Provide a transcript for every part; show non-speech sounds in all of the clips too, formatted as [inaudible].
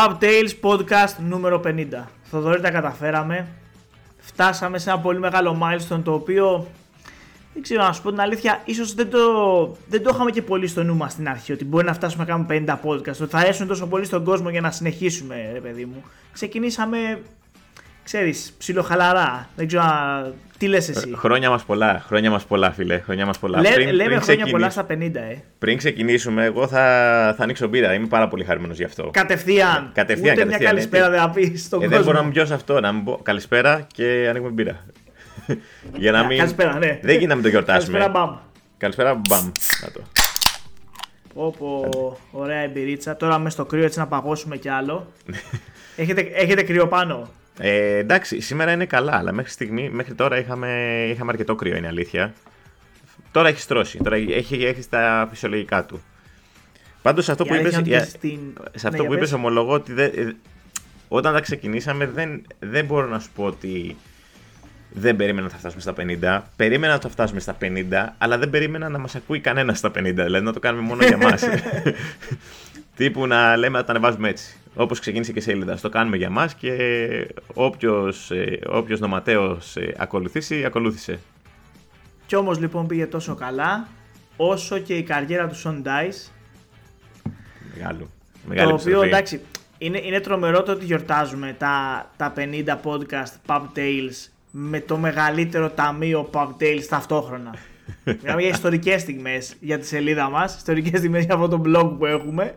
Pub Tales Podcast νούμερο 50. Θοδωρή τα καταφέραμε. Φτάσαμε σε ένα πολύ μεγάλο milestone το οποίο δεν ξέρω να σου πω την αλήθεια, ίσως δεν το, δεν το είχαμε και πολύ στο νου μας στην αρχή. Ότι μπορεί να φτάσουμε να κάνουμε 50 podcast. Ότι θα αρέσουν τόσο πολύ στον κόσμο για να συνεχίσουμε, ρε παιδί μου. Ξεκινήσαμε, ξέρεις, ψιλοχαλαρά. Δεν ξέρω τι λες εσύ. Χρόνια μας πολλά, χρόνια μας πολλά, φίλε. Χρόνια μας πολλά. Λέ, πριν, λέμε πριν χρόνια πολλά στα 50, ε. Πριν ξεκινήσουμε, εγώ θα, θα ανοίξω μπύρα. Είμαι πάρα πολύ χαρούμενος γι' αυτό. Κατευθείαν. κατευθείαν Ούτε κατευθείαν, μια καλησπέρα δεν θα πεις στον ε, κόσμο. Δεν μπορώ να μου πιω αυτό, να μου πω καλησπέρα και ανοίγουμε μπύρα. [laughs] Για να μην... Καλησπέρα, ναι. Δεν γίνεται να μην το γιορτάσουμε. Καλησπέρα, μπαμ. Καλησπέρα, μπαμ. Να το. Πω, πω, ωραία εμπειρίτσα. Τώρα μέσα στο κρύο έτσι να παγώσουμε κι άλλο. [laughs] έχετε, έχετε κρύο πάνω; Ε, εντάξει, σήμερα είναι καλά, αλλά μέχρι, στιγμή, μέχρι τώρα είχαμε, είχαμε αρκετό κρύο, είναι αλήθεια. Τώρα έχει στρώσει, τώρα έχει, έχει τα φυσιολογικά του. Πάντως αυτό που είπες, είναι ότι στην- σε αυτό Ναι, που για είπες πες. ομολογώ ότι δεν- ε, όταν τα ξεκινήσαμε δεν, δεν μπορώ να σου πω ότι δεν περίμενα να θα φτάσουμε στα 50. Περίμενα να θα φτάσουμε στα 50, αλλά δεν περίμενα να μας ακούει κανένας στα 50, δηλαδή να το κάνουμε μόνο για μας. [laughs] Τύπου να λέμε να τα ανεβάζουμε έτσι. Όπως ξεκίνησε και η σελίδα. Το κάνουμε για μας και όποιος, ε, όποιος νοματέος ε, ακολουθήσει, ακολούθησε. Κι όμως λοιπόν πήγε τόσο καλά όσο και η καριέρα του Sean Dice Μεγάλο. Μεγάλη το οποίο επιστροφή. εντάξει είναι, είναι τρομερό το ότι γιορτάζουμε τα, τα 50 podcast Pub Tales με το μεγαλύτερο ταμείο Pub Tales ταυτόχρονα. [laughs] Μιλάμε για ιστορικές στιγμές για τη σελίδα μας, ιστορικές στιγμές για αυτό το blog που έχουμε.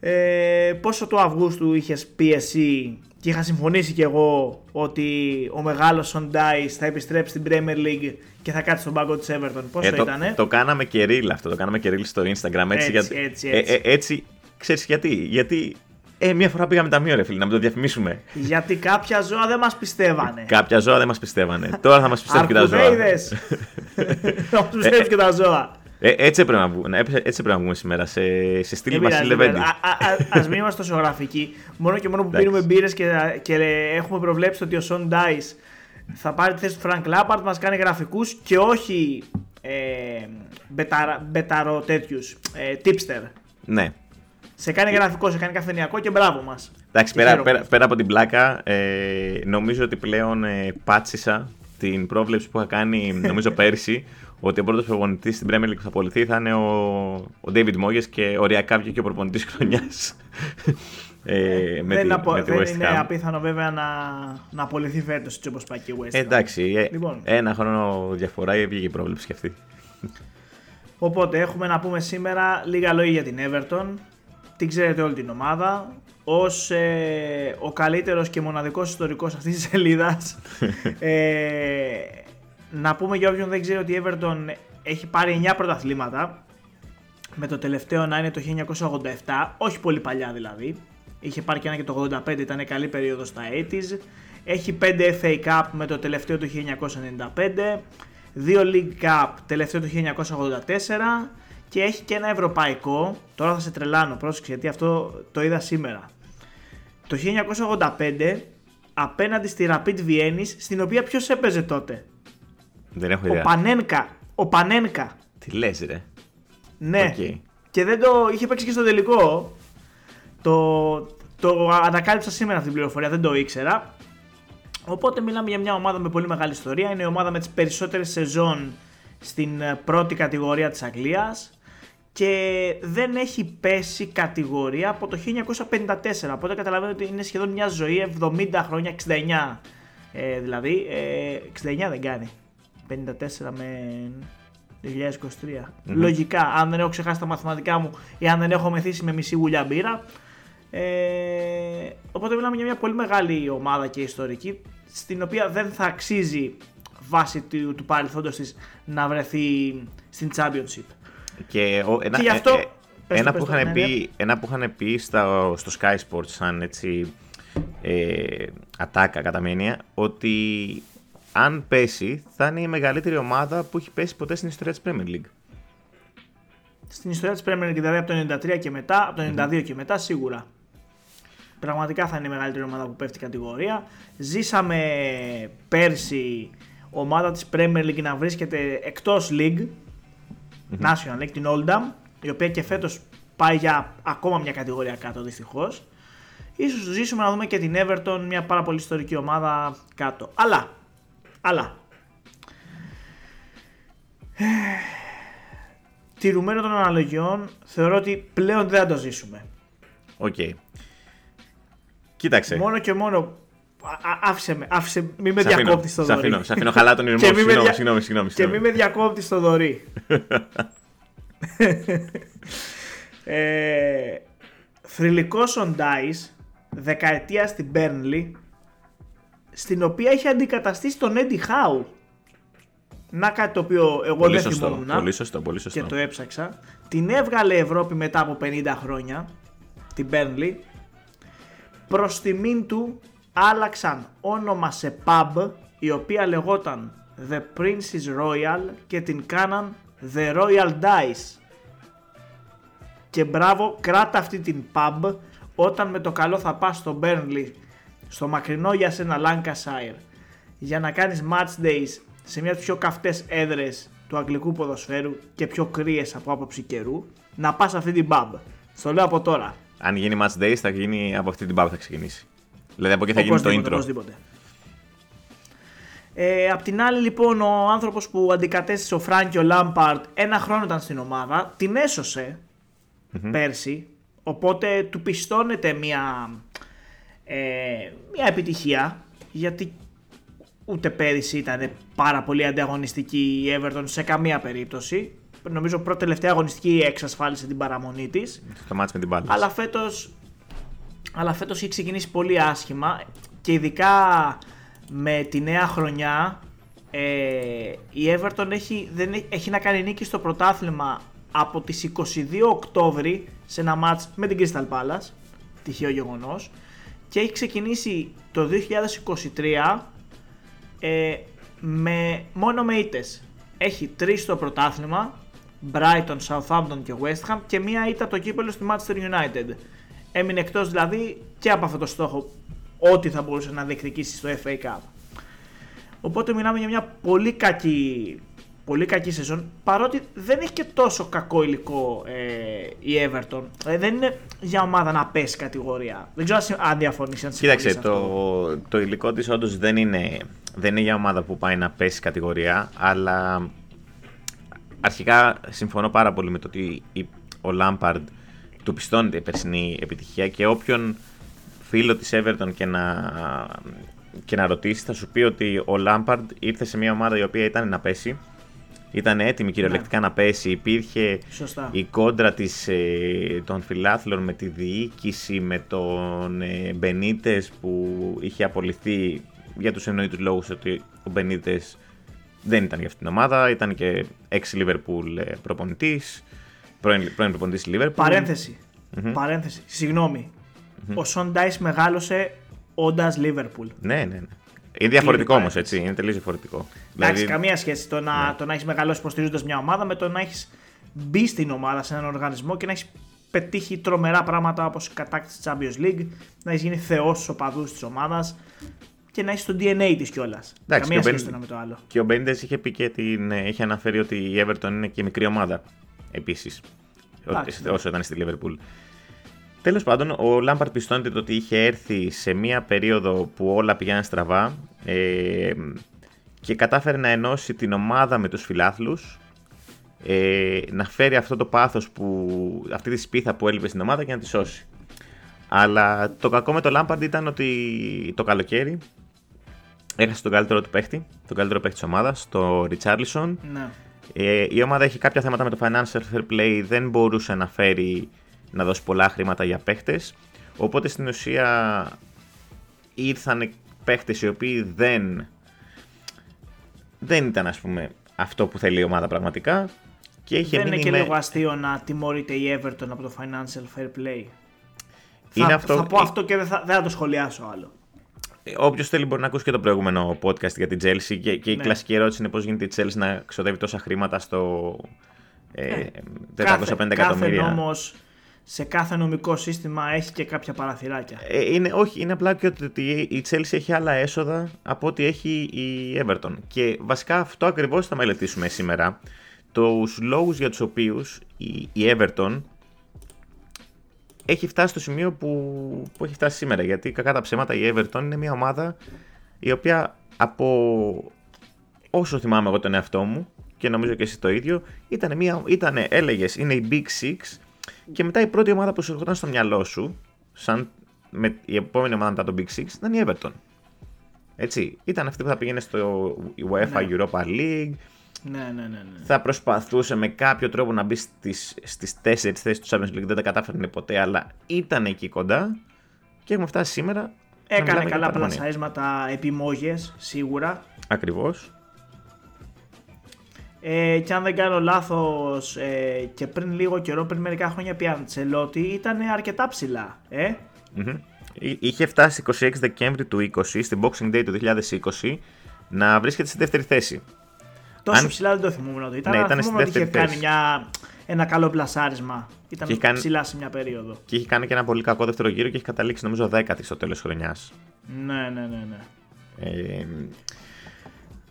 Ε, πόσο του Αυγούστου είχες πει εσύ και είχα συμφωνήσει κι εγώ ότι ο μεγάλος Sean Dice θα επιστρέψει στην Premier League και θα κάτσει στον πάγκο της Everton. Πόσο Ε, το, ήτανε; το κάναμε και reel αυτό, το κάναμε και reel στο Instagram. Έτσι, Έτσι, γιατί, έτσι, ε, έτσι. ε, έτσι ξέρεις γιατί. Γιατί ε, μία φορά πήγαμε ταμείο ρε φίλε, να μην το διαφημίσουμε. Γιατί κάποια ζώα δεν μας πιστεύανε. Κάποια ζώα δεν μας πιστεύανε. Τώρα θα μας πιστεύουν [laughs] και τα ζώα. Αρκουδέιδες. Θα τους πιστεύεις και τα ζώα. Ε, έτσι, έπρεπε να βγούμε, έτσι έπρεπε να βγούμε σήμερα, σε, σε στήλη Δεν πειράζει, Βασίλη δεν Λεβέντη. πειράζει. Α- α- Ας μην είμαστε τόσο γραφικοί. Μόνο και μόνο που Εντάξει. πίνουμε μπύρες και, και έχουμε προβλέψει ότι ο Sean Dyche θα πάρει τη θέση του Frank Lampard, μας κάνει γραφικούς και όχι ε, μπεταρα, μπεταρο τέτοιους, ε, tipster. Ναι. Σε κάνει γραφικό, σε κάνει καφενιακό και μπράβο μας. Εντάξει, Και πέρα, χαίρομαι. πέρα, πέρα από την πλάκα, ε, νομίζω ότι πλέον ε, πάτσισα την πρόβλεψη που είχα κάνει, νομίζω πέρσι, ότι ο πρώτος προπονητής στην Premier League που θα απολυθεί θα είναι ο, ο David Moyes και οριακά βγήκε ο προπονητής χρονιάς. ε, με δεν, τη, απο- με τη δεν West είναι Ham. απίθανο βέβαια να, να απολυθεί φέτος έτσι όπως πάει και η West Ham. Εντάξει, ε, Λοιπόν. ένα χρόνο διαφορά βγήκε η πρόβλεψη και αυτή. Οπότε έχουμε να πούμε σήμερα λίγα λόγια για την Everton. Την ξέρετε όλη την ομάδα. Ως ε, ο καλύτερος και μοναδικός ιστορικός αυτής της σελίδας. [laughs] ε, να πούμε για όποιον δεν ξέρει ότι η Everton έχει πάρει 9 πρωταθλήματα. Με το τελευταίο να είναι το 1987, όχι πολύ παλιά δηλαδή. Είχε πάρει και ένα και το 85, ήταν καλή περίοδος στα 80s. Έχει 5 FA Cup με το τελευταίο το 1995, 2 League Cup τελευταίο το 1984 και έχει και ένα ευρωπαϊκό. Τώρα θα σε τρελάνω, πρόσεξε γιατί αυτό το είδα σήμερα. Το 1985 απέναντι στη Rapid Βιέννης, στην οποία ποιος έπαιζε τότε; Δεν έχω Ο ιδέα. Πανένκα. Ο Πανένκα. Τι λες ρε. Ναι. Οκ. Και δεν το είχε παίξει και στο τελικό. Το, το ανακάλυψα σήμερα αυτή την πληροφορία, δεν το ήξερα. Οπότε μιλάμε για μια ομάδα με πολύ μεγάλη ιστορία. Είναι η ομάδα με τις περισσότερες σεζόν στην ε, πρώτη κατηγορία της Αγγλίας και δεν έχει πέσει κατηγορία από το 1954. Οπότε καταλαβαίνετε ότι είναι σχεδόν μια ζωή 70 χρόνια, 69 ε, δηλαδή. Ε, 69 δεν κάνει. 54 με 2023. Λογικά, αν δεν έχω ξεχάσει τα μαθηματικά μου ή αν δεν έχω μεθύσει με μισή γουλιά μπύρα. Ε, οπότε μιλάμε για μια πολύ μεγάλη ομάδα και ιστορική, στην οποία δεν θα αξίζει βάσει του, του παρελθόντος της να βρεθεί στην Championship. Και, ο, ένα, Και γι' αυτό- ε, ε, πες ένα, το, που πες το, είχαν ναι, πει, ένα που είχαν πει στα, στο Sky Sports σαν έτσι ε, ατάκα κατά μία έννοια, ότι αν πέσει θα είναι η μεγαλύτερη ομάδα που έχει πέσει ποτέ στην ιστορία της Premier League. Στην ιστορία της Premier League, δηλαδή από το 93 και μετά, από το 92 και μετά σίγουρα. Πραγματικά θα είναι η μεγαλύτερη ομάδα που πέφτει κατηγορία. Ζήσαμε πέρσι ομάδα της Premier League να βρίσκεται εκτός League, National League, την Oldham, η οποία και φέτος πάει για ακόμα μια κατηγορία κάτω δυστυχώς. ίσως ζήσουμε να δούμε και την Everton, μια πάρα πολύ ιστορική ομάδα κάτω. Αλλά, αλλά, τηρουμένων των αναλογιών, θεωρώ ότι πλέον δεν θα το ζήσουμε. Οκ. Κοίταξε. Μόνο και μόνο. Α, α- άφησε με, άφησε, μη με Σ' αφήνω, διακόπτεις στο σ' δωρή. αφήνω, σ' αφήνω χαλάς τον ειρμό. Και μη με Συγγνώμη, δια- συγγνώμη, συγγνώμη. Και μη συγγνώμη. με διακόπτεις Θοδωρή. [laughs] ε, θρηλυκός on Dice, δεκαετία στην Burnley, στην οποία είχε αντικαταστήσει τον Eddie Howe. Να κάτι το οποίο εγώ Πολύ δεν σωστό, θυμόμουν πολύ σωστό, πολύ σωστό. και το έψαξα. Την έβγαλε Ευρώπη μετά από 50 χρόνια, την Burnley. Προς τιμήν του άλλαξαν όνομα σε pub, η οποία λεγόταν The Princess Royal και την κάναν The Royal Dice. Και μπράβο, κράτα αυτή την pub όταν με το καλό θα πας στο Burnley, στο μακρινό για σένα Lancashire, για να κάνεις match days σε μια από τις πιο καυτές έδρες του αγγλικού ποδοσφαίρου και πιο κρύες από άποψη καιρού, να πας σε αυτή την pub. Στο λέω από τώρα. Αν γίνει match days, θα γίνει από αυτή την πάπα θα ξεκινήσει. Δηλαδή από εκεί θα γίνει το Οπωσδήποτε, intro. οπωσδήποτε. Ε, απ' την άλλη λοιπόν ο άνθρωπος που αντικατέστησε ο Φράνκιο Λάμπαρτ ένα χρόνο ήταν στην ομάδα, την έσωσε πέρσι, οπότε του πιστώνεται μια, ε, μια επιτυχία γιατί ούτε πέρυσι ήταν πάρα πολύ ανταγωνιστική η Everton σε καμία περίπτωση. Νομίζω πρώτη τελευταία αγωνιστική εξασφάλισε την παραμονή της. Το match με την μπάλα. Αλλά φέτος, αλλά φέτος έχει ξεκινήσει πολύ άσχημα και ειδικά με τη νέα χρονιά ε, η Everton έχει, δεν, έχει- έχει να κάνει νίκη στο πρωτάθλημα από τις 22 Οκτώβρη σε ένα μάτς με την Crystal Palace, τυχαίο γεγονός, και έχει ξεκινήσει το 2023 ε, με, μόνο με ήττες. Έχει τρεις στο πρωτάθλημα, Brighton, Southampton και West Ham και μία ήττα το κύπελο στη Manchester United. Έμεινε εκτός δηλαδή και από αυτό το στόχο ό,τι θα μπορούσε να διεκδικήσει στο FA Cup. Οπότε μιλάμε για μια πολύ κακή, πολύ κακή σεζόν, παρότι δεν έχει και τόσο κακό υλικό ε, η Everton. Ε, δεν είναι για ομάδα να πέσει κατηγορία. Δεν ξέρω αν συ- αν διαφωνείς, αν συμφωνείς Κοίταξε, σε αυτό. το, το υλικό της όντως δεν είναι, δεν είναι για ομάδα που πάει να πέσει κατηγορία, αλλά αρχικά συμφωνώ πάρα πολύ με το ότι η- ο Λάμπαρντ του πιστώνεται η περσινή επιτυχία και όποιον φίλο της Everton και να, και να ρωτήσει θα σου πει ότι ο Λάμπαρντ ήρθε σε μια ομάδα η οποία ήταν να πέσει, ήταν έτοιμη κυριολεκτικά να πέσει, υπήρχε Σωστά. η κόντρα της, ε, των φιλάθλων με τη διοίκηση, με τον ε, Μπενίτες που είχε απολυθεί για τους εννοήτους λόγους ότι ο Μπενίτες δεν ήταν για αυτήν την ομάδα, ήταν και ex Liverpool ε, προπονητής, πρώην, πρώην προπονητής Liverpool. Παρένθεση. Παρένθεση. Συγγνώμη. Ο Σον Ντάις μεγάλωσε όντας Λίβερπουλ. Ναι, ναι, ναι. Είναι διαφορετικό όμως, παρένθεση. έτσι. Είναι τελείως διαφορετικό. Εντάξει, Δηλαδή, καμία σχέση το να, το να έχεις μεγαλώσει υποστηρίζοντας μια ομάδα με το να έχεις μπει στην ομάδα σε έναν οργανισμό και να έχεις πετύχει τρομερά πράγματα όπως η κατάκτηση της Champions League, να έχεις γίνει θεός στους οπαδούς της ομάδας και να έχεις το DNA της κιόλας. και Καμία ο σχέση Μπεν- το ένα με το άλλο. Και ο Μπέντες είχε πει και την, ε, είχε αναφέρει ότι η Everton είναι και μικρή ομάδα. Επίσης. Εντάξει, ναι. Όσο ήταν στη Liverpool. Τέλος πάντων, ο Λάμπαρτ πιστώνεται το ότι είχε έρθει σε μία περίοδο που όλα πηγαίναν στραβά ε, και κατάφερε να ενώσει την ομάδα με τους φιλάθλους ε, να φέρει αυτό το πάθος που, αυτή τη σπίθα που έλειπε στην ομάδα και να τη σώσει. Αλλά το κακό με το Λάμπαρντ ήταν ότι το καλοκαίρι έχασε τον καλύτερο του παίχτη, τον καλύτερο παίχτη της ομάδας, το Ριτσάρλισον. Ναι. Ε, η ομάδα έχει κάποια θέματα με το financial fair play, δεν μπορούσε να φέρει να δώσει πολλά χρήματα για παίχτες. Οπότε στην ουσία ήρθαν παίχτες οι οποίοι δεν, δεν ήταν ας πούμε αυτό που θέλει η ομάδα πραγματικά και είχε Δεν είναι μείνει και με... λίγο αστείο να τιμωρείται η Everton από το financial fair play. Είναι θα, αυτό- θα πω αυτό και δεν θα, δεν θα το σχολιάσω άλλο. Όποιος θέλει μπορεί να ακούσει και το προηγούμενο podcast για την Chelsea και, και η Ναι. κλασική ερώτηση είναι πώς γίνεται η Chelsea να ξοδεύει τόσα χρήματα στο ε, 450 κάθε, κάθε εκατομμύρια. νόμος σε κάθε νομικό σύστημα έχει και κάποια παραθυράκια. Ε, είναι, όχι, είναι απλά και ότι η Chelsea έχει άλλα έσοδα από ό,τι έχει η Everton. Και βασικά αυτό ακριβώς θα μελετήσουμε σήμερα. Τους λόγους για τους οποίους η, η Everton έχει φτάσει στο σημείο που, που έχει φτάσει σήμερα. Γιατί κακά τα ψέματα η Everton είναι μια ομάδα η οποία από όσο θυμάμαι εγώ τον εαυτό μου και νομίζω και εσύ το ίδιο, ήταν μια, ήτανε, έλεγες, είναι η Big Six και μετά η πρώτη ομάδα που σου έρχονταν στο μυαλό σου, σαν με, η επόμενη ομάδα μετά το Big Six, ήταν η Everton. Έτσι, ήταν αυτή που θα πήγαινε στο UEFA Ναι. Europa League, Ναι, ναι, ναι. ναι. θα προσπαθούσε με κάποιο τρόπο να μπει στις, στις τέσσερις θέσεις του Champions League, δεν τα κατάφερνε ποτέ, αλλά ήταν εκεί κοντά και έχουμε φτάσει σήμερα. να Έκανε μιλάμε για καλά παραμονή. πλασαρίσματα επιμόγες, σίγουρα. Ακριβώς. Ε, και αν δεν κάνω λάθος ε, και πριν λίγο καιρό, πριν μερικά χρόνια πια Αντσελότη, ήταν αρκετά ψηλά. Ε; Μμμ. Εί- Είχε φτάσει 26 Δεκέμβρη του 20, στην Boxing Day του 2020, να βρίσκεται στη δεύτερη θέση. Τόσο Αν- ψηλά δεν το θυμούμαι ότι ήταν. Ναι, αλλά ήταν θυμούμαι στη ότι είχε δεύτερη κάνει θέση. μια, ένα καλό πλασάρισμα. Ήταν Και είχε κάνει- ψηλά σε μια περίοδο. Και είχε κάνει και ένα πολύ κακό δεύτερο γύρο και έχει καταλήξει νομίζω 10η στο τέλος χρονιάς. Ναι, ναι, ναι. ναι. Ε,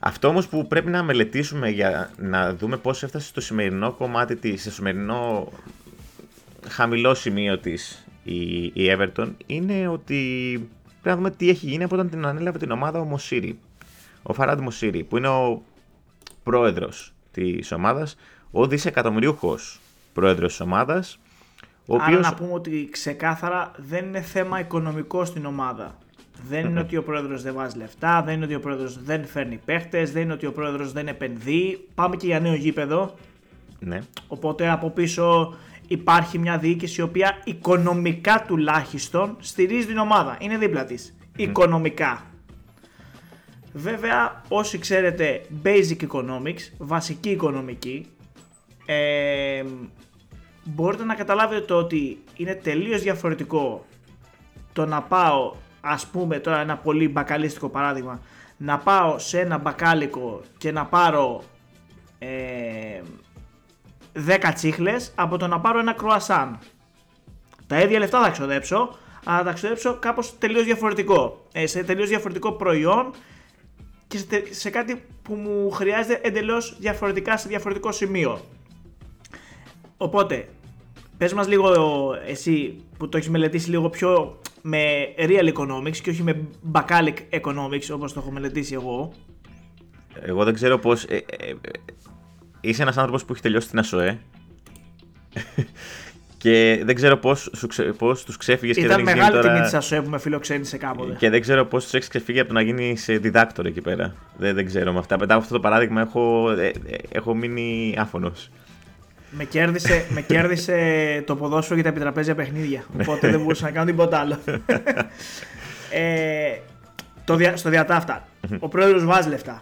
αυτό όμως που πρέπει να μελετήσουμε για να δούμε πώς έφτασε στο σημερινό κομμάτι της, στο σημερινό χαμηλό σημείο της η, η Everton είναι ότι πρέπει να δούμε τι έχει γίνει από όταν την ανέλαβε την ομάδα ο Μοσίρι. Ο Φαράντ Μοσίρι που είναι ο πρόεδρος της ομάδας, ο δισεκατομμυριούχος πρόεδρος της ομάδας, ο Άρα οποίος... να πούμε ότι ξεκάθαρα δεν είναι θέμα οικονομικό στην ομάδα. Δεν είναι ότι ο πρόεδρος δεν βάζει λεφτά, δεν είναι ότι ο πρόεδρος δεν φέρνει παίχτες, δεν είναι ότι ο πρόεδρος δεν επενδύει. Πάμε και για νέο γήπεδο. Ναι, Οπότε από πίσω υπάρχει μια διοίκηση η οποία οικονομικά τουλάχιστον στηρίζει την ομάδα. Είναι δίπλα της. Οικονομικά. Βέβαια, όσοι ξέρετε basic economics, βασική οικονομική, ε, μπορείτε να καταλάβετε το ότι είναι τελείως διαφορετικό το να πάω, ας πούμε τώρα ένα πολύ μπακαλίστικο παράδειγμα, να πάω σε ένα μπακάλικο και να πάρω ε, 10 τσίχλες από το να πάρω ένα κρουασάν. Τα ίδια λεφτά θα ξοδέψω, αλλά θα ξοδέψω κάπως τελείως διαφορετικό. Ε, σε τελείως διαφορετικό προϊόν και σε, τε- σε κάτι που μου χρειάζεται εντελώς διαφορετικά σε διαφορετικό σημείο. Οπότε, πες μας λίγο εσύ που το έχεις μελετήσει λίγο πιο με real economics και όχι με bacalic economics όπως το έχω μελετήσει εγώ. Εγώ δεν ξέρω πώς. Ε, ε, ε, είσαι ένας άνθρωπος που έχει τελειώσει την ΑΣΟΕ. [laughs] και δεν ξέρω πώς πώς τους ξέφυγες και δεν Ήταν έχεις γίνει μεγάλη τώρα... τιμή της ΑΣΟΕ που με φιλοξένησε κάποτε. Και δεν ξέρω πώς τους έχεις ξεφύγει από το να γίνει διδάκτορ εκεί πέρα. Δεν, δεν ξέρω με αυτά. Μετά από αυτό το παράδειγμα έχω, ε, ε, έχω μείνει άφωνος. Με κέρδισε, με κέρδισε το ποδόσφαιρο για τα επιτραπέζια παιχνίδια. Οπότε δεν μπορούσα να κάνω τίποτα άλλο. ε, το δια, στο διατάφτα. ο πρόεδρος βάζει λεφτά.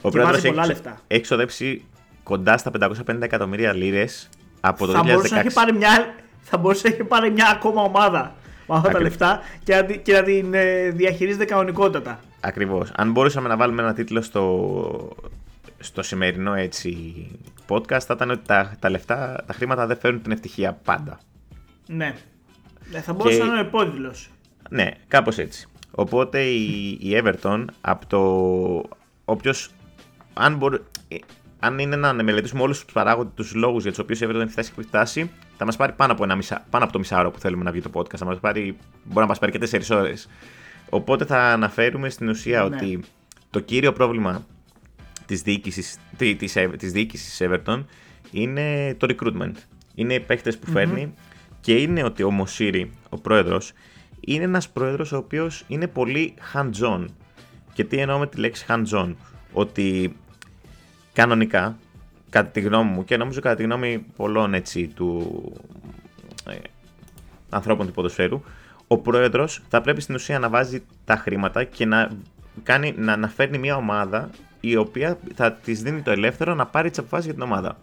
Ο και βάζει πρόεδρος πολλά έχει, λεφτά. έχει ξοδέψει κοντά στα 550 εκατομμύρια λίρες από το Θα 2016. μπορούσε, να έχει πάρει μια, θα μπορούσε να έχει πάρει μια ακόμα ομάδα με αυτά τα Ακριβώς. λεφτά και να, τη- και να την ε, διαχειρίζεται κανονικότατα. Ακριβώς. Αν μπορούσαμε να βάλουμε ένα τίτλο στο, στο σημερινό έτσι podcast, θα ήταν ότι τα, τα λεφτά, τα χρήματα δεν φέρνουν την ευτυχία πάντα. Ναι. Ε, θα μπορούσε Και- να είναι ο υπόδηλο. Ναι, κάπως έτσι. Οπότε η, η Everton από το. Όποιος. Αν, μπορεί, ε, αν είναι να μελετήσουμε όλους τους παράγοντες, τους λόγους για τους οποίους η Everton έχει φτάσει και που έχει φτάσει, θα μας πάρει πάνω από, ένα μισά, πάνω από το μισάωρο που θέλουμε να βγει το podcast. Θα μας πάρει, μπορεί να μας πάρει και 4 ώρες. Οπότε θα αναφέρουμε στην ουσία Ναι. ότι το κύριο πρόβλημα της διοίκησης, τη- της, Ε- της διοίκησης της Everton είναι το recruitment. Είναι οι παίχτες που φέρνει και είναι ότι ο Μοσίρι, ο πρόεδρος, είναι ένας πρόεδρος ο οποίος είναι πολύ hands-on. Και τι εννοώ με τη λέξη hands-on; Ότι κανονικά, κατά τη γνώμη μου και νομίζω κατά τη γνώμη πολλών έτσι του ε, ανθρώπων του ποδοσφαίρου, ο πρόεδρος θα πρέπει στην ουσία να βάζει τα χρήματα και να, κάνει, να, να φέρνει μια ομάδα η οποία θα της δίνει το ελεύθερο να πάρει τις αποφάσεις για την ομάδα.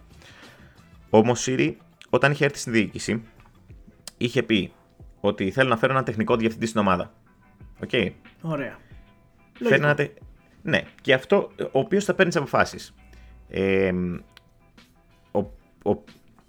Ο Μοσίρι, όταν είχε έρθει στην διοίκηση, είχε πει ότι θέλω να φέρω ένα τεχνικό διευθυντή στην ομάδα. Οκ. Ωραία. Φέρνει ένα τε- Ναι, και αυτό ο οποίος θα παίρνει τις αποφάσεις. Ε, ο, ο,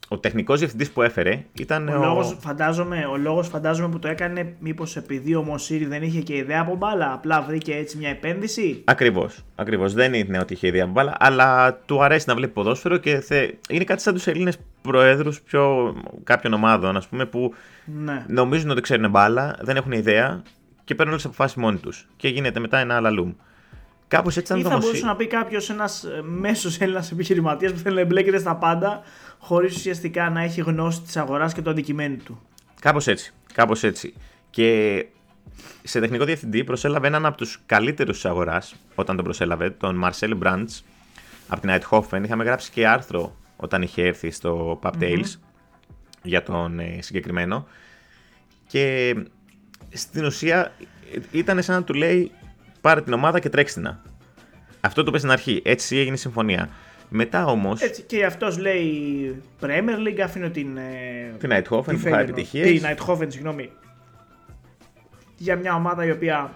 ο τεχνικός διευθυντής που έφερε ήταν. Ο, ο... Λόγος, φαντάζομαι, ο λόγος φαντάζομαι που το έκανε, μήπως επειδή ο Μοσίρι δεν είχε και ιδέα από μπάλα, απλά βρήκε έτσι μια επένδυση. Ακριβώς. Ακριβώς. Δεν είναι ότι είχε ιδέα από μπάλα, αλλά του αρέσει να βλέπει ποδόσφαιρο και θε... είναι κάτι σαν τους Έλληνε προέδρους κάποιων ομάδων, ας πούμε, που ναι. νομίζουν ότι ξέρουν μπάλα, δεν έχουν ιδέα και παίρνουν όλες τις αποφάσεις μόνοι τους. Και γίνεται μετά ένα άλλα λουμ. Κάπως έτσι ήταν Ή θα μπορούσε να πει κάποιος ένας ε, μέσος Έλληνας επιχειρηματίας που θέλει να εμπλέκεται στα πάντα, χωρίς ουσιαστικά να έχει γνώση της αγοράς και το αντικειμένου του. Κάπως έτσι. Κάπως έτσι. Και σε τεχνικό διευθυντή προσέλαβε έναν από τους καλύτερους της αγοράς όταν τον προσέλαβε, τον Marcel Brandt από την Eidhofen. Είχαμε γράψει και άρθρο όταν είχε έρθει στο Pub Tales για τον ε, συγκεκριμένο. Και στην ουσία ήταν σαν να του λέει πάρε την ομάδα και τρέξτε την. Αυτό το είπε στην αρχή. Έτσι έγινε η συμφωνία. Μετά όμω. Έτσι και αυτός λέει Premier League, αφήνω την. Ε, την Nighthofen που είχα επιτυχίες. Την Nighthofen, συγγνώμη. Για μια ομάδα η οποία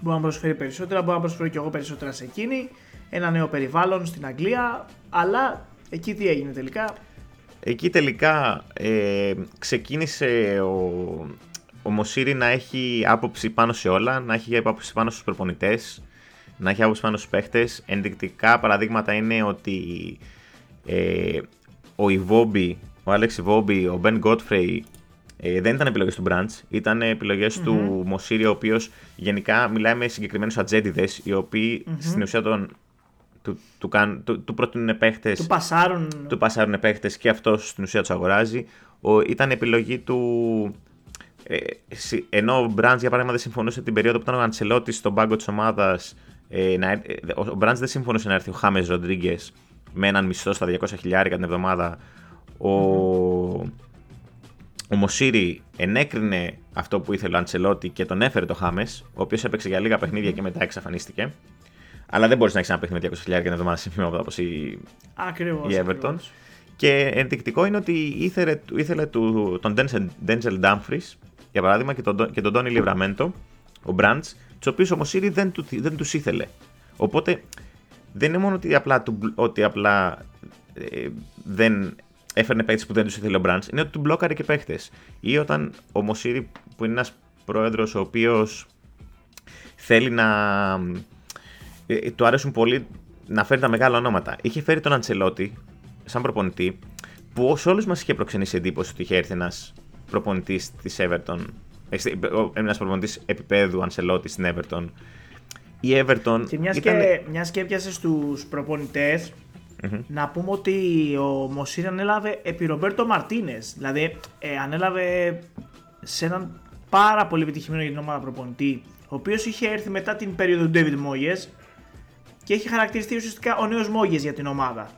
μπορεί να προσφέρει περισσότερα, μπορεί να προσφέρει και εγώ περισσότερα σε εκείνη. Ένα νέο περιβάλλον στην Αγγλία. Αλλά εκεί τι έγινε τελικά; Εκεί τελικά ε, ξεκίνησε ο, ο Μωσήρη να έχει άποψη πάνω σε όλα, να έχει άποψη πάνω στους προπονητές, να έχει άποψη πάνω στους παίχτες. Ενδεικτικά παραδείγματα είναι ότι ε, ο Ιβόμπι, ο Άλεξ Ιβόμπι, ο Μπεν Γκότφρεϊ ε, δεν ήταν επιλογές του Μπραντς, ήταν του Μωσήρη, ο οποίος γενικά μιλάει με συγκεκριμένους ατζέντιδες, οι οποιοι στην ουσία τον, του, του, του, του προτείνουν παίχτες, του πασάρουν, του πασάρουν παίχτες και αυτός στην ουσία τους αγοράζει. Ο, ήταν επιλογή του ε, ενώ ο Μπραντς για παράδειγμα δεν συμφωνούσε την περίοδο που ήταν ο Αντσελότη στον πάγκο της ομάδας. Ε, ε, ο Μπραντς δεν συμφωνούσε να έρθει ο Χάμες Ροντρίγκες με έναν μισθό στα 200 χιλιάρικα την εβδομάδα. Ο, ο Μωσήρη ενέκρινε αυτό που ήθελε ο Αντσελότη και τον έφερε το Χάμες, ο οποίος έπαιξε για λίγα παιχνίδια και μετά εξαφανίστηκε. Αλλά δεν μπορείς να έχεις ένα παιχνίδι με 200 χιλιάρικα την εβδομάδα σε όπως η, η Everton. Και ενδεικτικό είναι ότι ήθελε, ήθελε του, τον Denzel Dumfries για παράδειγμα, και τον, και τον Τόνι Λιβραμέντο, ο Μπραντς, τους οποίους ο Μωσήρη δεν, του, δεν τους ήθελε. Οπότε δεν είναι μόνο ότι απλά, ότι απλά ε, δεν έφερνε παίχτε που δεν τους ήθελε ο Μπραντς, είναι ότι του μπλόκαρε και παίχτε. Ή όταν ο Μωσήρη, που είναι ένας πρόεδρος ο οποίος θέλει να. Ε, του αρέσουν πολύ να φέρει τα μεγάλα ονόματα. Είχε φέρει τον Αντσελότη σαν προπονητή, που σε όλους μας είχε προξενήσει εντύπωση ότι είχε έρθει ένας προπονητής της Everton. Ένας προπονητής επίπεδου Ανσελότη στην Everton. Η Everton. Και μιας ήταν... και, μιας και έπιασες στου προπονητε να πούμε ότι ο Μωσήρ ανέλαβε επί Ρομπέρτο Μαρτίνες. Δηλαδή, ε, ανέλαβε σε έναν πάρα πολύ επιτυχημένο για την ομάδα προπονητή, ο οποίος είχε έρθει μετά την περίοδο του David Moyes και έχει χαρακτηριστεί ουσιαστικά ο νέος Moyes για την ομάδα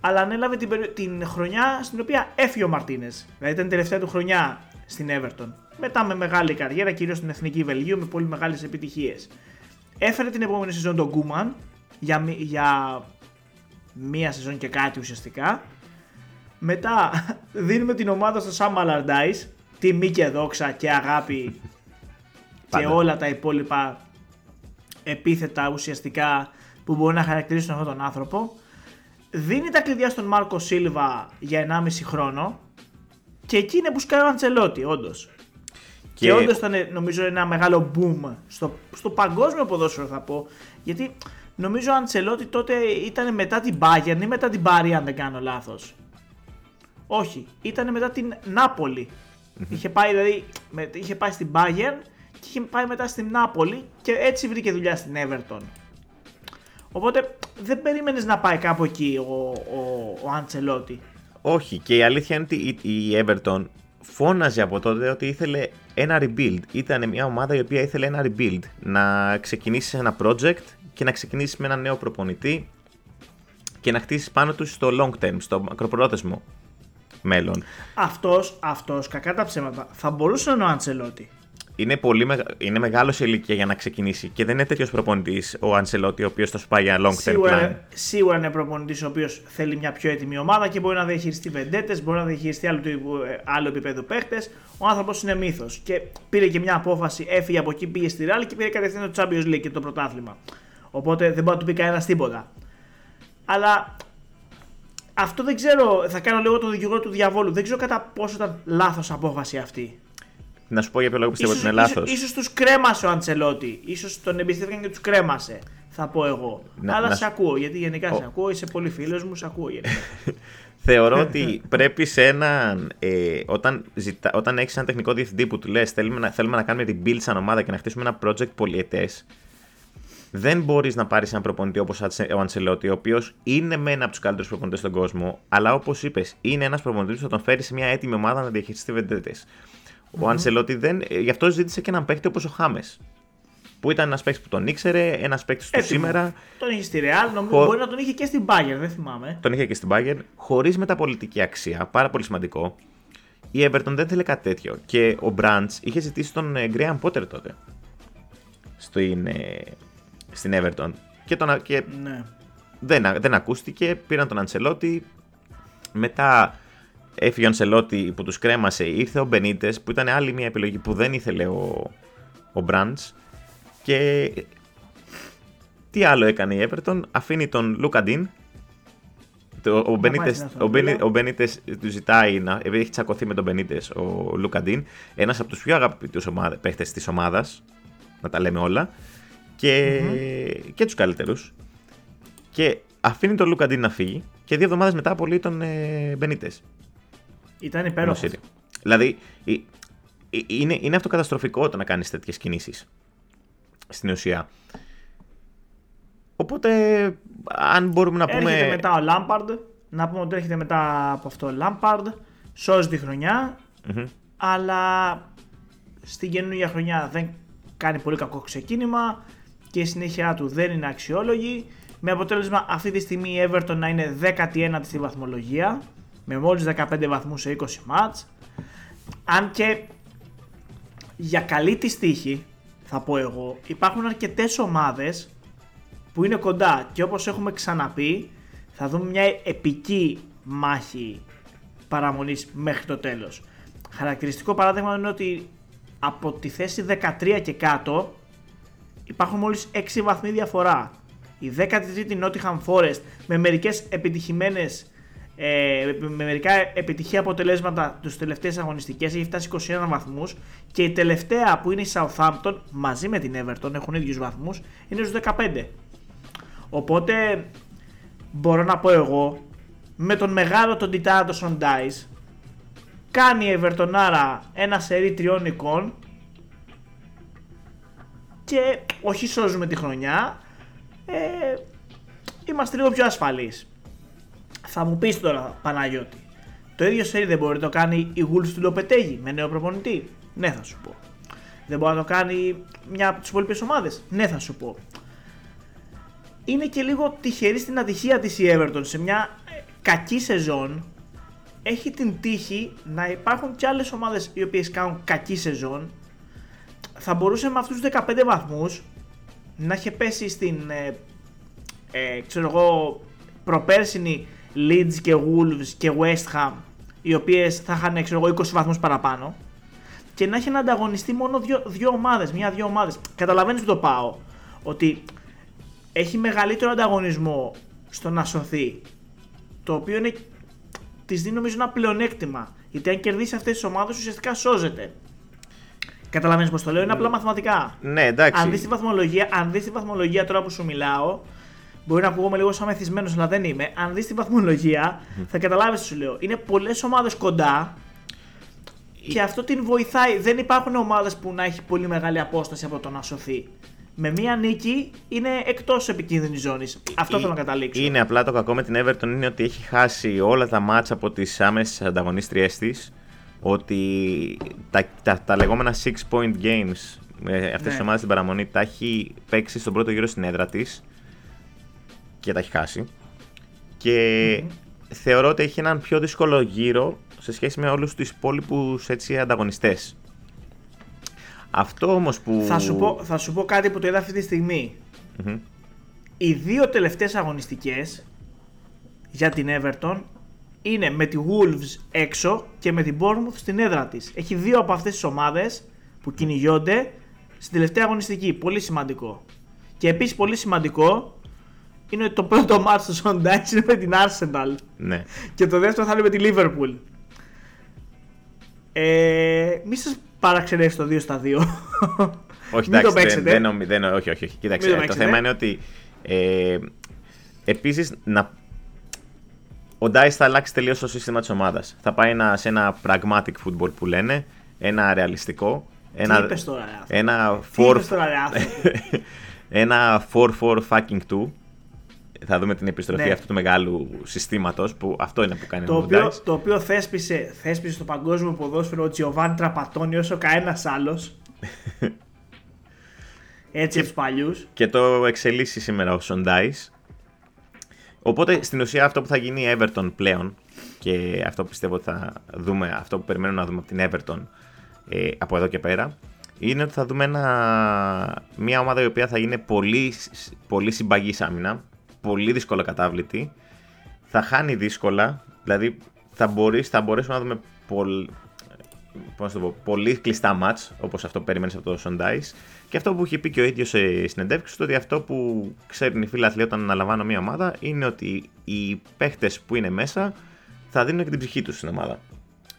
αλλά ανέλαβε την, την χρονιά στην οποία έφυγε ο Μαρτίνες. Δηλαδή ήταν η τελευταία του χρονιά στην Everton. Μετά με μεγάλη καριέρα, κυρίως στην εθνική Βελγίου, με πολύ μεγάλες επιτυχίες. Έφερε την επόμενη σεζόν τον Γκούμαν για, για μία σεζόν και κάτι ουσιαστικά. Μετά [laughs] δίνουμε την ομάδα στο Sam Allardyce, τιμή και δόξα και αγάπη και όλα τα υπόλοιπα επίθετα ουσιαστικά που μπορεί να χαρακτηρίσουν αυτόν τον άνθρωπο δίνει τα κλειδιά στον Μάρκο Σίλβα για 1,5 χρόνο και εκεί είναι που σκάει ο Αντσελότη, όντως. Και, και όντως ήταν νομίζω ένα μεγάλο boom στο, στο παγκόσμιο ποδόσφαιρο θα πω. Γιατί νομίζω ο Αντσελότη τότε ήταν μετά την Bayern ή μετά την Μπάρι, αν δεν κάνω λάθος. Όχι, ήταν μετά την ναπολη Είχε πάει δηλαδή, είχε πάει στην Bayern και είχε πάει μετά στην Νάπολη και έτσι βρήκε δουλειά στην Everton. Οπότε δεν περίμενες να πάει κάπου εκεί ο, ο, ο Αντσελότη. Όχι, και η αλήθεια είναι ότι η Everton φώναζε από τότε ότι ήθελε ένα rebuild. Ήταν μια ομάδα η οποία ήθελε ένα rebuild. Να ξεκινήσεις ένα project και να ξεκινήσεις με ένα νέο προπονητή και να χτίσεις πάνω τους στο long term, στο μακροπρόθεσμο μέλλον. Αυτός, αυτός, κακά τα ψέματα, θα μπορούσε να είναι ο Αντσελότη είναι, πολύ είναι μεγάλος σε ηλικία για να ξεκινήσει και δεν είναι τέτοιος προπονητής ο Ανσελότη, ο οποίος θα σου πάει για long term plan. Σίγουρα είναι προπονητής ο οποίος θέλει μια πιο έτοιμη ομάδα και μπορεί να διαχειριστεί βεντέτες, μπορεί να διαχειριστεί άλλο, άλλο επίπεδο παίχτες. Ο άνθρωπος είναι μύθος. Και πήρε και μια απόφαση, έφυγε από εκεί, πήγε στη Ράλη και πήρε κατευθείαν το Champions League και το πρωτάθλημα. Οπότε δεν μπορεί να του πει κανένας τίποτα. Αλλά αυτό δεν ξέρω, θα κάνω λίγο το δικηγόρο του διαβόλου. Δεν ξέρω κατά πόσο ήταν λάθος απόφαση αυτή. Να σου πω για ποιο λόγο πιστεύω ότι είναι λάθος. Ίσως, ίσως τους κρέμασε ο Αντσελότη. σω τον εμπιστεύτηκαν και τους κρέμασε. Θα πω εγώ. Να, Αλλά να... σε ακούω, γιατί γενικά ο... σε ακούω, είσαι πολύ φίλος μου, σε ακούω γενικά. [laughs] Θεωρώ ότι πρέπει σε έναν. Ε, όταν ζητα... όταν έχεις ένα τεχνικό διευθυντή που του λες: θέλουμε, να... θέλουμε να κάνουμε την build σαν ομάδα και να χτίσουμε ένα project πολιετές, δεν μπορείς να πάρεις έναν προπονητή όπως ο Αντσελότη, ο οποίος είναι με ένα από τους καλύτερους προπονητές στον κόσμο, αλλά όπως είπες, είναι ένας προπονητής που θα τον φέρει σε μια έτοιμη ομάδα να διαχειριστεί βεντέτε. Mm-hmm. Ο Αντσελότη δεν. Ε, γι' αυτό ζήτησε και έναν παίκτη όπως ο Χάμες. Που ήταν ένας παίκτης που τον ήξερε, ένας παίκτης του σήμερα. Τον είχε στη Real, νομίζω Χω... μπορεί να τον είχε και στην Bayern, δεν θυμάμαι. Τον είχε και στην Bayern, χωρίς μεταπολιτική αξία. Πάρα πολύ σημαντικό. Η Everton δεν θέλει κάτι τέτοιο. Και ο Μπραντ είχε ζητήσει τον Γκρέαν Πότερ τότε. Στην, ε, στην Everton. Και, τον, και ναι. δεν, δεν ακούστηκε. Πήραν τον Αντσελότη. Μετά έφυγε ο Αντσελότη που τους κρέμασε. Ήρθε ο Μπενίτες που ήταν άλλη μια επιλογή που δεν ήθελε ο, ο Μπραντς. Και τι άλλο έκανε η Everton. Αφήνει τον Λούκαντιν. Ο, ο Μπενίτες του ζητάει να. Επειδή έχει τσακωθεί με τον Μπενίτες ο Λούκαντιν, ένας από τους πιο αγαπητούς παίχτες της ομάδας. Να τα λέμε όλα και, mm-hmm. και τους καλύτερους. Και αφήνει τον Λουκαντίν να φύγει και δύο εβδομάδες μετά απολύει τον ε, Μπενίτες. Ήταν υπέροχος. Δηλαδή, είναι, είναι αυτοκαταστροφικό το να κάνεις τέτοιες κινήσεις. Στην ουσία. Οπότε, αν μπορούμε να πούμε. Έρχεται μετά ο Λάμπαρντ. Να πούμε ότι έρχεται μετά από αυτό ο Λάμπαρντ. Σώζει τη χρονια Αλλά στην καινούργια χρονιά δεν κάνει πολύ κακό ξεκίνημα και η συνέχεια του δεν είναι αξιόλογη. Με αποτέλεσμα αυτή τη στιγμή η Everton να είναι 19η στη βαθμολογία με μόλις 15 βαθμούς σε 20 μάτς. Αν και για καλή τη στίχη θα πω εγώ υπάρχουν αρκετές ομάδες που είναι κοντά και όπως έχουμε ξαναπεί θα δούμε μια επική μάχη παραμονής μέχρι το τέλος. Χαρακτηριστικό παράδειγμα είναι ότι από τη θέση 13 και κάτω υπάρχουν μόλις 6 βαθμοί διαφορά. Η 13η Nottingham Forest με μερικές επιτυχημένες ε, με μερικά επιτυχία αποτελέσματα τους τελευταίες αγωνιστικές έχει φτάσει 21 βαθμούς και η τελευταία που είναι η Southampton μαζί με την Everton έχουν ίδιους βαθμούς είναι στους 15 οπότε μπορώ να πω εγώ με τον μεγάλο τον Τιτάνα τον Σοντάις κάνει η Evertonάρα ένα σερί τριών εικόν και όχι σώζουμε τη χρονιά, ε, είμαστε λίγο πιο ασφαλείς. Θα μου πεις τώρα Παναγιώτη, το ίδιο σερί δεν μπορεί να το κάνει η Wolves του Λοπετέγη με νέο προπονητή; Ναι θα σου πω. Δεν μπορεί να το κάνει μια από τις υπόλοιπες ομάδες; Ναι θα σου πω. Είναι και λίγο τυχερή στην ατυχία της η Everton σε μια ε, κακή σεζόν έχει την τύχη να υπάρχουν και άλλες ομάδες οι οποίες κάνουν κακή σεζόν θα μπορούσε με αυτούς τους 15 βαθμούς να είχε πέσει στην ε, ε, ξέρω εγώ προπέρσινη Leeds και Wolves και West Ham οι οποίες θα είχαν ξέρω εγώ 20 βαθμούς παραπάνω και να έχει να ανταγωνιστεί μόνο δύο, δύο ομάδες, μία-δύο ομάδες. Καταλαβαίνεις που το πάω, ότι έχει μεγαλύτερο ανταγωνισμό στο να σωθεί, το οποίο είναι, της δίνει νομίζω ένα πλεονέκτημα, γιατί αν κερδίσει αυτές τις ομάδες ουσιαστικά σώζεται. Καταλαβαίνεις πώς το λέω, είναι απλά μαθηματικά. Ναι, εντάξει. Αν δεις τη βαθμολογία, αν δεις τη βαθμολογία τώρα που σου μιλάω, μπορεί να ακούγομαι λίγο σαν μεθυσμένος, αλλά δεν είμαι. Αν δεις τη βαθμολογία, θα καταλάβεις τι σου λέω. Είναι πολλές ομάδες κοντά και αυτό την βοηθάει. Δεν υπάρχουν ομάδες που να έχει πολύ μεγάλη απόσταση από το να σωθεί. Με μία νίκη είναι εκτός επικίνδυνης ζώνης. Αυτό θέλω να καταλήξω. Είναι απλά το κακό με την Everton είναι ότι έχει χάσει όλα τα μάτσα από τις άμεσες ανταγωνίστριές της ότι τα, τα, τα λεγόμενα 6 point games με αυτές ναι. τις ομάδες στην παραμονή τα έχει παίξει στον πρώτο γύρο στην έδρα της και τα έχει χάσει και θεωρώ ότι έχει έναν πιο δύσκολο γύρο σε σχέση με όλους τους υπόλοιπους έτσι ανταγωνιστές. Αυτό όμως που... Θα σου πω, θα σου πω κάτι που το είδα αυτή τη στιγμη Οι δύο τελευταίες αγωνιστικές για την Everton είναι με τη Wolves έξω και με την Bournemouth στην έδρα της. Έχει δύο από αυτές τις ομάδες που κυνηγιόνται στην τελευταία αγωνιστική. Πολύ σημαντικό. Και επίσης πολύ σημαντικό είναι ότι το πρώτο μάτι του Σον Ντάις είναι με την Arsenal. Ναι. Και το δεύτερο θα είναι με τη Liverpool. Ε, μη σας παραξενεύσει το 2 στα 2. Όχι, Μην εντάξει, το δεν, παίξετε. δεν, νομι- δεν, όχι, όχι, όχι. Κοίταξε, Μην το το, παίξετε. θέμα είναι ότι ε, επίσης να, ο Dice θα αλλάξει τελείως το σύστημα της ομάδας. Θα πάει ένα, σε ένα pragmatic football που λένε, ένα ρεαλιστικό, Τι ένα, είπες τώρα, ρε άνθρωπο; ένα Τι 4 είπες τώρα, ρε άνθρωπο; [laughs] ένα 4-4 fucking 2. Θα δούμε την επιστροφή Ναι. αυτού του μεγάλου συστήματος που αυτό είναι που κάνει το, ο οποίο, Dice. το οποίο θέσπισε, θέσπισε στο παγκόσμιο ποδόσφαιρο ο Τζιοβάνι Τραπατώνη όσο κανένας άλλος. [laughs] Έτσι από τους παλιούς. και το εξελίσσει σήμερα ο Σοντάις. Οπότε στην ουσία αυτό που θα γίνει η Everton πλέον και αυτό που πιστεύω ότι θα δούμε, αυτό που περιμένουμε να δούμε από την Everton ε, από εδώ και πέρα είναι ότι θα δούμε ένα, μια ομάδα η οποία θα είναι πολύ, πολύ συμπαγής άμυνα, πολύ δύσκολα κατάβλητη, θα χάνει δύσκολα, δηλαδή θα, μπορείς, θα μπορέσουμε να δούμε πολλ, πώς να το πω, πολύ κλειστά μάτς, όπως αυτό που περιμένεις από το Σοντάις και αυτό που είχε πει και ο ίδιος ε, στην εντεύξη του, ότι αυτό που ξέρουν οι φίλοι αθλοί όταν αναλαμβάνουν μια ομάδα είναι ότι οι παίχτες που είναι μέσα θα δίνουν και την ψυχή τους στην ομάδα.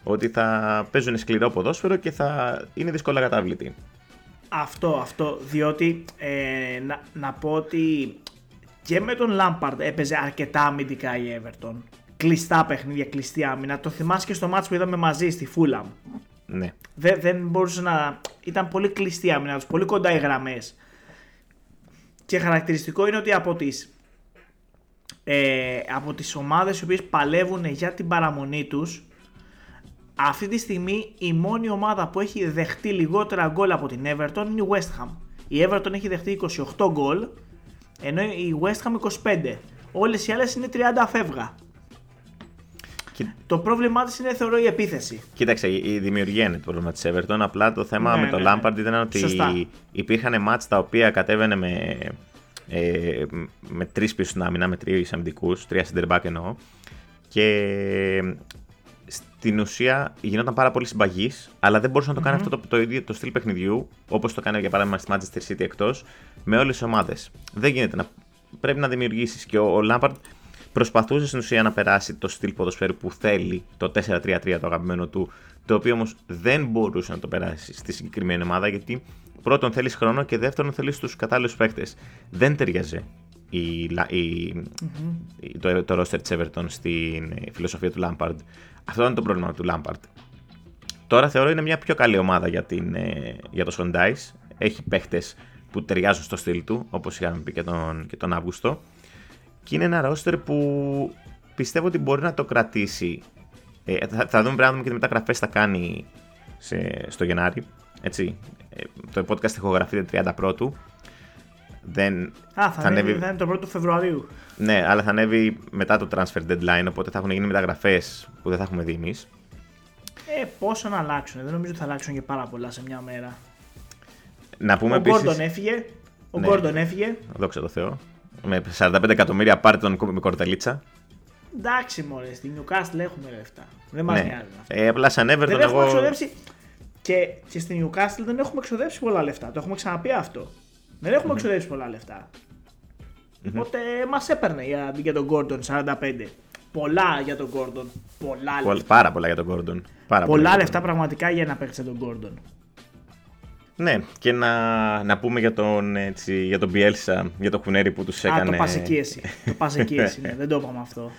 Ότι θα παίζουν σκληρό ποδόσφαιρο και θα είναι δύσκολα κατάβλητοι. Αυτό, αυτό. Διότι ε, να, να πω ότι και με τον Λάμπαρντ έπαιζε αρκετά αμυντικά η Everton. Κλειστά παιχνίδια, κλειστή άμυνα. Το θυμάσαι και στο μάτς που είδαμε μαζί στη Φούλαμ. Ναι. Δεν, δεν μπορούσε να. ήταν πολύ κλειστή η άμυνα τους, πολύ κοντά οι γραμμές. Και χαρακτηριστικό είναι ότι από τις, ε, από τις ομάδες οι οποίες παλεύουν για την παραμονή τους αυτή τη στιγμή η μόνη ομάδα που έχει δεχτεί λιγότερα γκολ από την Everton είναι η West Ham. Η Everton έχει δεχτεί 28 γκολ ενώ η West Ham 25. Όλες οι άλλες είναι 30 φεύγα. Και- Το πρόβλημά της είναι θεωρώ η επίθεση. Κοίταξε, η η δημιουργία είναι το πρόβλημα της Everton. Απλά το θέμα Ναι, με τον ναι, ναι. Lampard ήταν ότι Σωστά. υπήρχαν μάτς τα οποία κατέβαινε με, ε, με τρεις πίσω στην άμυνα, με τρεις αμυντικούς, τρία center back εννοώ. Και στην ουσία γινόταν πάρα πολύ συμπαγής, αλλά δεν μπορούσε να το κάνει αυτό το, το ίδιο το στυλ παιχνιδιού, όπως το κάνει για παράδειγμα στη Manchester City εκτός, με όλες τις ομάδες. Δεν γίνεται να. Πρέπει να δημιουργήσεις. Και ο, ο Lampard προσπαθούσε στην ουσία να περάσει το στυλ ποδοσφαίρου που θέλει, το 4-3-3 το αγαπημένο του, το οποίο όμως δεν μπορούσε να το περάσει στη συγκεκριμένη ομάδα, γιατί πρώτον θέλεις χρόνο και δεύτερον θέλεις τους κατάλληλους παίκτες. Δεν ταιριάζε η, Λα- η, η- το, το roster της Everton στην ε, φιλοσοφία του Lampard. Αυτό ήταν το πρόβλημα του Lampard. Τώρα θεωρώ είναι μια πιο καλή ομάδα για, την, ε, για το Sondice. Έχει παίχτες που ταιριάζουν στο στυλ του, όπως είχαμε πει και τον, και τον Αύγουστο. Και είναι ένα roster που πιστεύω ότι μπορεί να το κρατήσει. Ε, θα, θα δούμε, πρέπει να δούμε και τι μεταγραφές θα κάνει σε, στο Γενάρη. Έτσι. Ε, το podcast ηχογραφείται 30 πρώτου. Δεν, Α, θα, Θα ανέβει, ανέβει- θα είναι το πρώτο του Φεβρουαρίου. ναι, αλλά θα ανέβει μετά το transfer deadline, οπότε θα έχουν γίνει μεταγραφές που δεν θα έχουμε δει εμείς. Ε, πόσο να αλλάξουν. Δεν νομίζω ότι θα αλλάξουν και πάρα πολλά σε μια μέρα. Να πούμε Ο Γκόρντον επίση. έφυγε. Ο Ναι. Γκόρντον έφυγε. Δόξα τω Θεώ. Με 45 εκατομμύρια πάρτε τον με κορτελίτσα. Εντάξει, μωρέ, στη Newcastle έχουμε λεφτά. Δεν μας Ναι. νοιάζει αυτό. Ε, απλά σαν Everton Δεν έχουμε εγώ. εξοδέψει. Και, και στη Newcastle δεν έχουμε εξοδέψει πολλά λεφτά. Το έχουμε ξαναπεί αυτό. Δεν έχουμε εξοδέψει πολλά λεφτά. Οπότε μας έπαιρνε για, για τον Gordon 45. Πολλά για τον Gordon. Πολλά Πολλ- λεφτά. Πάρα πολλά για τον Gordon. Πάρα Πολλά για τον λεφτά πραγματικά για να παίξει τον Gordon. Ναι, και να, να πούμε για τον, έτσι, για τον Bielsa, για το κουνέρι που τους Α, έκανε. το πας εκεί εσύ. το πας εκεί εσύ, ναι, [laughs] δεν το είπαμε αυτό.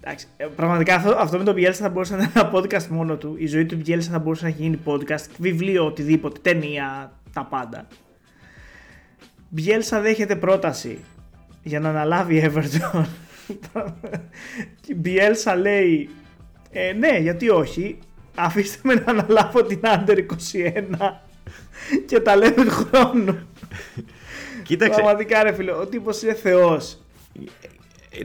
Εντάξει, ε, πραγματικά αυτό, αυτό με τον Bielsa θα μπορούσε να είναι ένα podcast μόνο του. Η ζωή του Bielsa θα μπορούσε να έχει γίνει podcast, βιβλίο, οτιδήποτε, ταινία, τα πάντα. Bielsa δέχεται πρόταση για να αναλάβει η Everton. Και η Bielsa λέει, ε, ναι, γιατί όχι, αφήστε με να αναλάβω την Under 21 και τα λέμε του χρόνου. Κοίταξε, Πραγματικά ρε φίλε, ο τύπος είναι θεός.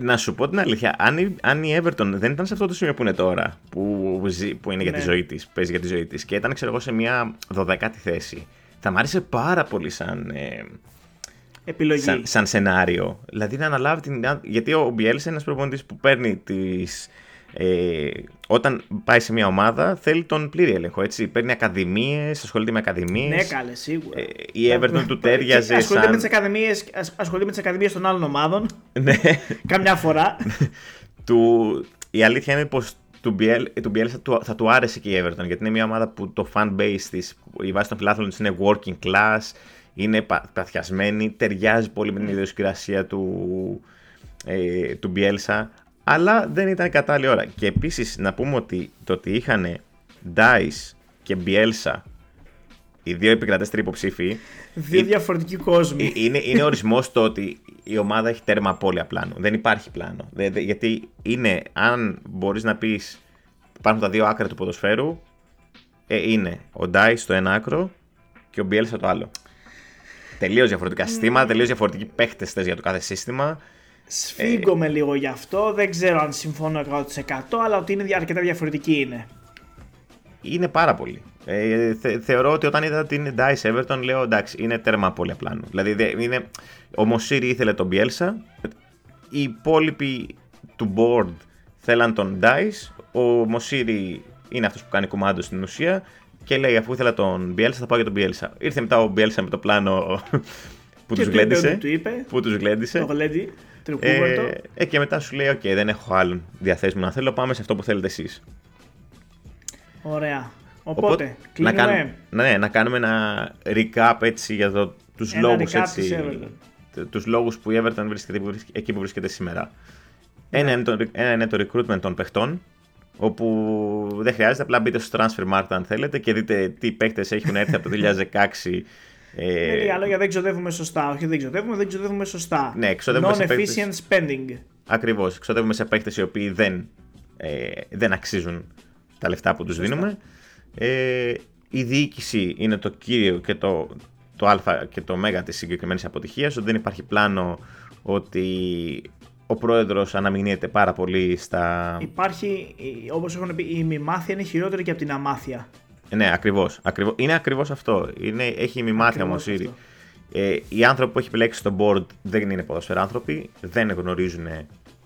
να σου πω την αλήθεια, αν η, αν η Everton δεν ήταν σε αυτό το σημείο που είναι τώρα, που, ζει- που είναι για Ναι. τη ζωή της, παίζει για τη ζωή της και ήταν ξέρω εγώ σε μια 12η θέση, θα μ' άρεσε πάρα πολύ σαν, ε, Επιλογή. σαν, σαν σενάριο. Δηλαδή να αναλάβει την. Γιατί ο Μπιέλς είναι ένας προπονητής που παίρνει τις, Ε, όταν πάει σε μια ομάδα θέλει τον πλήρη έλεγχο. Έτσι. Παίρνει ακαδημίες, ασχολείται με ακαδημίες. Ναι, καλέ, σίγουρα. Ε, η Everton του τέριαζε ασχολείται σαν- με τις ακαδημίες, ασ- ασχολείται με τις ακαδημίες των άλλων ομάδων. [laughs] ναι. Καμιά φορά. [laughs] του, η αλήθεια είναι πως του Biel, του Bielsa του- θα του άρεσε και η Everton γιατί είναι μια ομάδα που το fan base της, η βάση των φιλάθλων της είναι working class, είναι πα- παθιασμένη, ταιριάζει πολύ με την ιδιοσυγκρασία του, ε, του Bielsa, αλλά δεν ήταν κατάλληλη ώρα. Και επίσης να πούμε ότι το ότι είχαν Dice και Bielsa, οι δύο επικρατέστεροι υποψήφοι, Δύο διαφορετικοί κόσμοι. ε, είναι, είναι ορισμός το ότι η ομάδα έχει τέρμα απώλεια πλάνο. Δεν υπάρχει πλάνο. Δε- δε- γιατί είναι, αν μπορείς να πεις, υπάρχουν τα δύο άκρα του ποδοσφαίρου, ε, είναι ο Ντάις στο ένα άκρο και ο Μπιέλ στο το άλλο. Τελείως διαφορετικά συστήματα, τελείως διαφορετικοί παίχτες για το κάθε σύστημα. Σφίγγομαι λίγο γι' αυτό. Δεν ξέρω αν συμφωνώ 100% αλλά ότι είναι δια- αρκετά διαφορετική είναι. Είναι πάρα πολύ. Ε, θε- θεωρώ ότι όταν είδα την Dice Everton, λέω εντάξει, είναι τέρμα απώλεια πλάνου. Δηλαδή, δε- είναι, ο Μωσίρη ήθελε τον Bielsa, οι υπόλοιποι του board θέλαν τον Dyche, ο Μοσίρι είναι αυτός που κάνει κουμάντο στην ουσία και λέει αφού ήθελα τον Bielsa θα πάω για τον Bielsa. Ήρθε μετά ο Bielsa με το πλάνο που Και τους του είπε γλέντισε. ό,τι του είπε. Που τους γλέντισε. Το γλέντι. Τρικούβερτο. Ε, ε, και μετά σου λέει: Οκ, δεν έχω άλλον διαθέσιμο να θέλω. Πάμε σε αυτό που θέλετε εσείς Ωραία. Οπότε, να, κλείνουμε. κάνουμε, ναι, να κάνουμε ένα recap έτσι για το, τους Ένα λόγους recap έτσι, της Everton. т- τους λόγους που η Everton βρίσκεται που βρίσκ- εκεί που βρίσκεται σήμερα. Ναι. Ένα, είναι το, ένα είναι το recruitment των παιχτών όπου δεν χρειάζεται, απλά μπείτε στο transfer market αν θέλετε και δείτε τι παίκτες έχουν έρθει από το [laughs] 2016 ε, Με λίγα λόγια δεν ξοδεύουμε σωστά. Όχι, δεν ξοδεύουμε, δεν ξοδεύουμε σωστά. Ναι, ξοδεύουμε σε Non-efficient spending. Ακριβώς, εξοδεύουμε σε παίκτες οι οποίοι δεν, ε, δεν αξίζουν τα λεφτά που τους δίνουμε. Ε, η διοίκηση είναι το κύριο και το, το α και το μέγα της συγκεκριμένης αποτυχίας, ότι δεν υπάρχει πλάνο ότι ο πρόεδρος αναμειγνύεται πάρα πολύ στα... Υπάρχει, όπως έχουν πει, η μημάθεια είναι χειρότερη και από την αμάθεια. Ναι, ακριβώς. ακριβώς. Είναι ακριβώς αυτό. Είναι, έχει μημάθεια Ακριβώς όμως ήδη. αυτό. Ε, οι άνθρωποι που έχει επιλέξει στο board δεν είναι ποδοσφαιράνθρωποι, δεν γνωρίζουν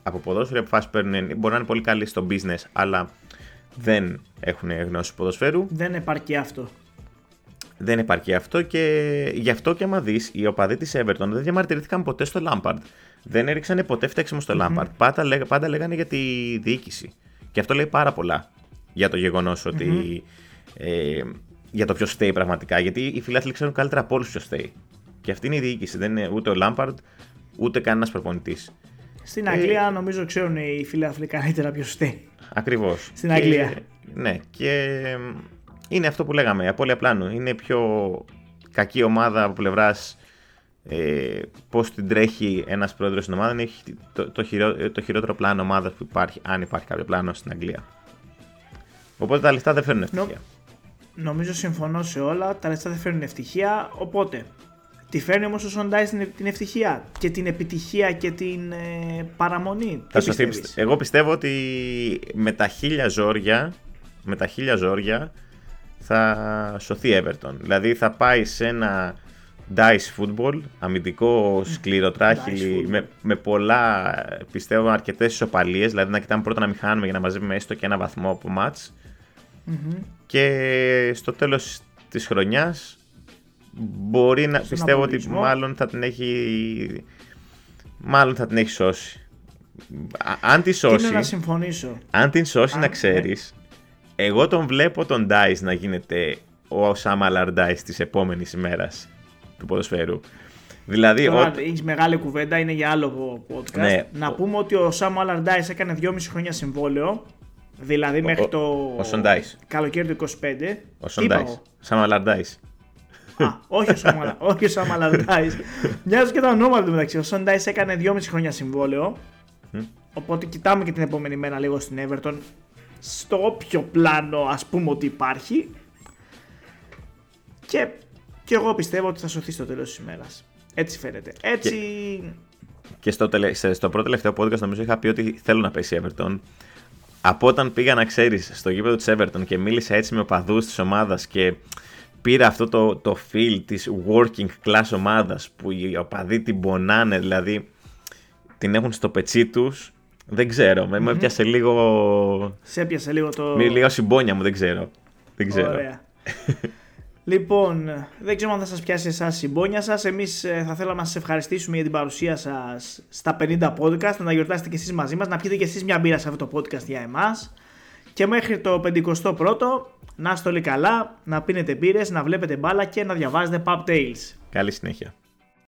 από ποδόσφαιρο. Οι αποφάσεις παίρνουν μπορεί να είναι πολύ καλοί στο business, αλλά δεν έχουν γνώση ποδοσφαίρου. Δεν επαρκεί αυτό. Δεν υπάρχει αυτό και γι' αυτό και άμα δεις, οι οπαδοί της Everton δεν διαμαρτυρήθηκαν ποτέ στο Lampard. Δεν έριξαν ποτέ φταίξιμο στο Lampard. Πάντα, λέγα- πάντα λέγανε για τη διοίκηση. Και αυτό λέει πάρα πολλά για το γεγονός ότι. Ε, για το ποιος φταίει πραγματικά. Γιατί οι φιλάθλοι ξέρουν καλύτερα από όλους ποιος φταίει. Και αυτή είναι η διοίκηση. Δεν είναι ούτε ο Lampard ούτε κανένας προπονητής. Στην Ε, Αγγλία νομίζω ξέρουν οι φιλάθλοι καλύτερα ποιος φταίει. Ακριβώς. Στην Αγγλία. Ναι, και εμ, είναι αυτό που λέγαμε. Η απώλεια πλάνου. Είναι πιο κακή ομάδα από πλευράς ε, πώς την τρέχει ένας πρόεδρος στην ομάδα. Είναι το, το, χειρό- το χειρότερο πλάνο ομάδας που υπάρχει, αν υπάρχει κάποιο πλάνο στην Αγγλία. Οπότε τα λεφτά δεν φέρνουν ευτυχία. Νομίζω συμφωνώ σε όλα. Τα λεφτά δεν φέρνουν ευτυχία. Οπότε, τη φέρνει όμως ο Σοντάι την, την ευτυχία και την επιτυχία και την ε, παραμονή. Θα Τι σωθεί, πιστεύεις; πιστε- Εγώ πιστεύω ότι με τα χίλια ζόρια, με τα χίλια ζόρια θα σωθεί η Everton. Δηλαδή θα πάει σε ένα dice football, αμυντικό σκληροτράχυλι, Dice football. με, με πολλά, πιστεύω, αρκετές ισοπαλίες. Δηλαδή να κοιτάμε πρώτα να μην χάνουμε για να μαζεύουμε έστω και ένα βαθμό από match. Μμμ. Και στο τέλος της χρονιάς μπορεί να Στον πιστεύω ότι απολογισμό. μάλλον θα την έχει μάλλον θα την έχει σώσει. Α- Αν τη Τι είναι σώσει, να συμφωνήσω. αν την σώσει Α, να ναι. ξέρεις, εγώ τον βλέπω τον Dice να γίνεται ο Sam Allardyce της επόμενης ημέρας του ποδοσφαίρου. Δηλαδή, Τώρα ό, έχεις μεγάλη κουβέντα, είναι για άλλο podcast. Ναι. Να πούμε ότι ο Σάμου Αλαρντάι έκανε 2,5 χρόνια συμβόλαιο. Δηλαδή μέχρι ο- το ο Σοντάις. καλοκαίρι του 25. ο Τι είπα Son εγώ; Dice. Sam Allardyce. Α, όχι ο Σάμου Αλα- [laughs] όχι ο Σάμου Αλαρντάι. Μοιάζουν και τα ονόματα του μεταξύ. Ο Σοντάι έκανε 2,5 χρόνια συμβόλαιο. Οπότε κοιτάμε και την επόμενη μέρα λίγο στην Everton. Στο όποιο πλάνο ας πούμε ότι υπάρχει. Και, και εγώ πιστεύω ότι θα σωθεί στο τέλος της ημέρας. Έτσι φαίνεται. Έτσι... Και στο, τελε... σε- στο πρώτο τελευταίο podcast νομίζω είχα πει ότι θέλω να πέσει η Everton. Από όταν πήγα να ξέρεις στο γήπεδο της Everton και μίλησα έτσι με οπαδούς της ομάδας και πήρα αυτό το, το feel της working class ομάδας που οι οπαδοί την πονάνε, δηλαδή την έχουν στο πετσί τους. Δεν ξέρω, με με έπιασε λίγο. Σε έπιασε λίγο το... με λίγο συμπόνια μου, δεν ξέρω. Δεν ξέρω. Ωραία. [laughs] Λοιπόν, δεν ξέρω αν θα σας πιάσει εσάς η συμπόνια σας. Εμείς ε, θα θέλαμε να σας ευχαριστήσουμε για την παρουσία σας στα 50 podcast, να γιορτάσετε και εσείς μαζί μας, να πιείτε και εσείς μια μπύρα σε αυτό το podcast για εμάς. Και μέχρι το 51ο, να είστε όλοι καλά, να πίνετε μπύρες, να βλέπετε μπάλα και να διαβάζετε pub tales. Καλή συνέχεια.